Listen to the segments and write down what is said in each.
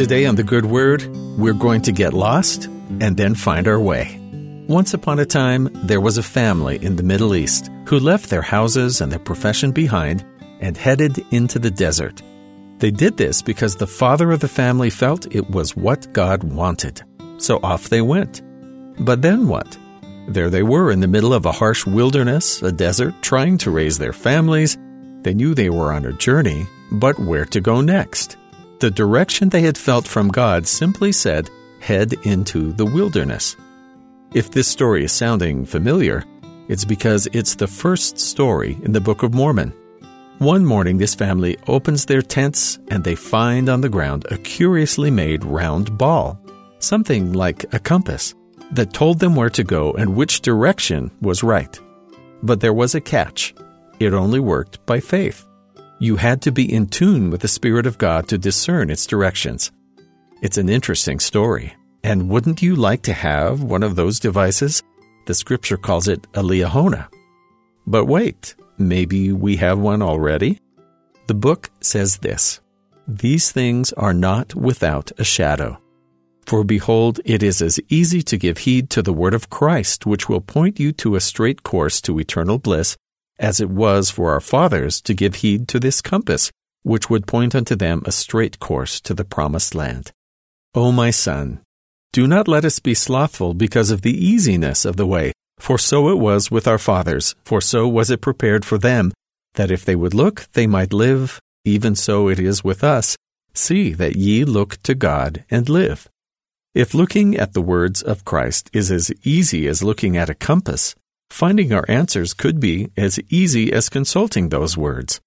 Today on The Good Word, we're going to get lost and then find our way. Once upon a time, there was a family in the Middle East who left their houses and their profession behind and headed into the desert. They did this because the father of the family felt it was what God wanted. So off they went. But then what? There they were in the middle of a harsh wilderness, a desert, trying to raise their families. They knew they were on a journey, but where to go next? The direction they had felt from God simply said, head into the wilderness. If this story is sounding familiar, it's because it's the first story in the Book of Mormon. One morning, this family opens their tents and they find on the ground a curiously made round ball, something like a compass, that told them where to go and which direction was right. But there was a catch. It only worked by faith. You had to be in tune with the Spirit of God to discern its directions. It's an interesting story. And wouldn't you like to have one of those devices? The scripture calls it a liahona. But wait, maybe we have one already? The book says this These things are not without a shadow. For behold, it is as easy to give heed to the word of Christ, which will point you to a straight course to eternal bliss, as it was for our fathers to give heed to this compass, which would point unto them a straight course to the promised land. O my son, do not let us be slothful because of the easiness of the way, for so it was with our fathers, for so was it prepared for them, that if they would look, they might live, even so it is with us. See that ye look to God and live. If looking at the words of Christ is as easy as looking at a compass, Finding our answers could be as easy as consulting those words.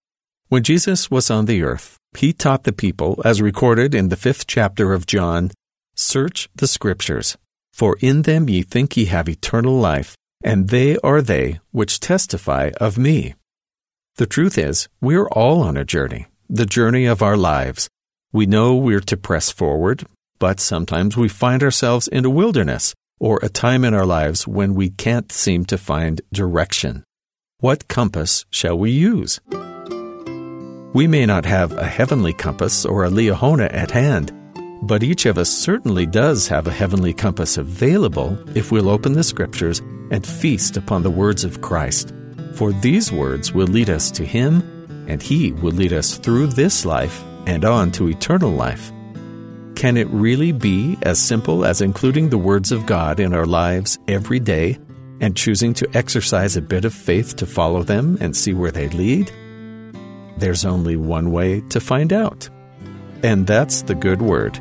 When Jesus was on the earth, he taught the people, as recorded in the fifth chapter of John, Search the Scriptures, for in them ye think ye have eternal life, and they are they which testify of me. The truth is, we're all on a journey, the journey of our lives. We know we're to press forward, but sometimes we find ourselves in a wilderness, or a time in our lives when we can't seem to find direction. What compass shall we use? We may not have a heavenly compass or a Liahona at hand, but each of us certainly does have a heavenly compass available if we'll open the scriptures and feast upon the words of Christ. For these words will lead us to Him, and He will lead us through this life and on to eternal life. Can it really be as simple as including the words of God in our lives every day and choosing to exercise a bit of faith to follow them and see where they lead? There's only one way to find out, and that's the good word.